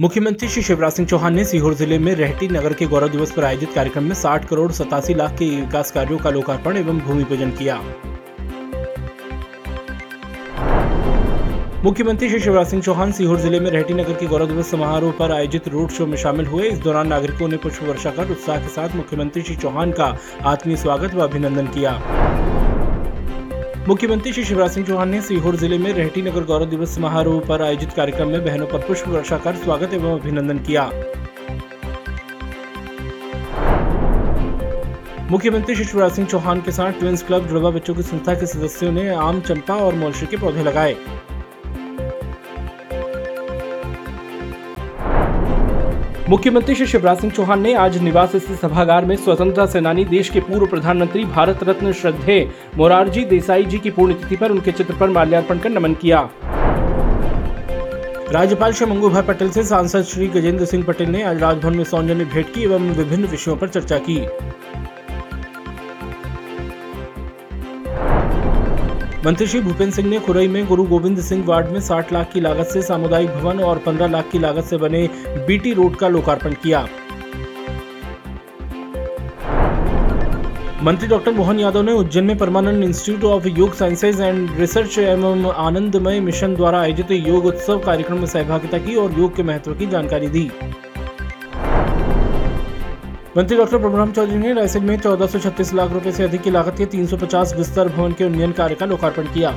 मुख्यमंत्री श्री शिवराज सिंह चौहान ने सीहोर ज़िले में रेहटी नगर के गौरव दिवस पर आयोजित कार्यक्रम में 60 करोड़ सतासी लाख के विकास कार्यों का लोकार्पण एवं भूमि पूजन किया। मुख्यमंत्री श्री शिवराज सिंह चौहान सीहोर ज़िले में रेहटी नगर के गौरव दिवस समारोह पर आयोजित रोड शो में शामिल हुए। इस दौरान नागरिकों ने पुष्प वर्षा कर उत्साह के साथ मुख्यमंत्री श्री चौहान का आत्मीय स्वागत व अभिनंदन किया। मुख्यमंत्री श्री शिवराज सिंह चौहान ने सीहोर ज़िले में रेहटी नगर गौरव दिवस समारोह पर आयोजित कार्यक्रम में बहनों पर पुष्प वर्षा कर स्वागत एवं अभिनंदन किया। मुख्यमंत्री श्री शिवराज सिंह चौहान के साथ ट्विंस क्लब जुड़वा बच्चों की संस्था के सदस्यों ने आम चंपा और मोलशी के पौधे लगाए। मुख्यमंत्री श्री शिवराज सिंह चौहान ने आज निवास स्थित सभागार में स्वतंत्रता सेनानी, देश के पूर्व प्रधानमंत्री, भारत रत्न श्रद्धे मोरारजी देसाई जी की पुण्यतिथि पर उनके चित्र पर माल्यार्पण कर नमन किया। राज्यपाल श्री मंगू भाई पटेल से सांसद श्री गजेंद्र सिंह पटेल ने आज राजभवन में सौजन्य भेंट की एवं विभिन्न विषयों पर चर्चा की। मंत्री श्री भूपेंद्र सिंह ने खुरई में गुरु गोविंद सिंह वार्ड में 60 लाख की लागत से सामुदायिक भवन और 15 लाख की लागत से बने बीटी रोड का लोकार्पण किया। मंत्री डॉक्टर मोहन यादव ने उज्जैन में Paramanand Institute of Yoga Sciences and Research एवं आनंदमय मिशन द्वारा आयोजित योग उत्सव कार्यक्रम में सहभागिता की और योग के महत्व की जानकारी दी। मंत्री डॉक्टर प्रभुराम चौधरी ने रायसेन में 1436 लाख रुपए से अधिक की लागत के 350 बिस्तर भवन के उन्नयन कार्य का लोकार्पण किया।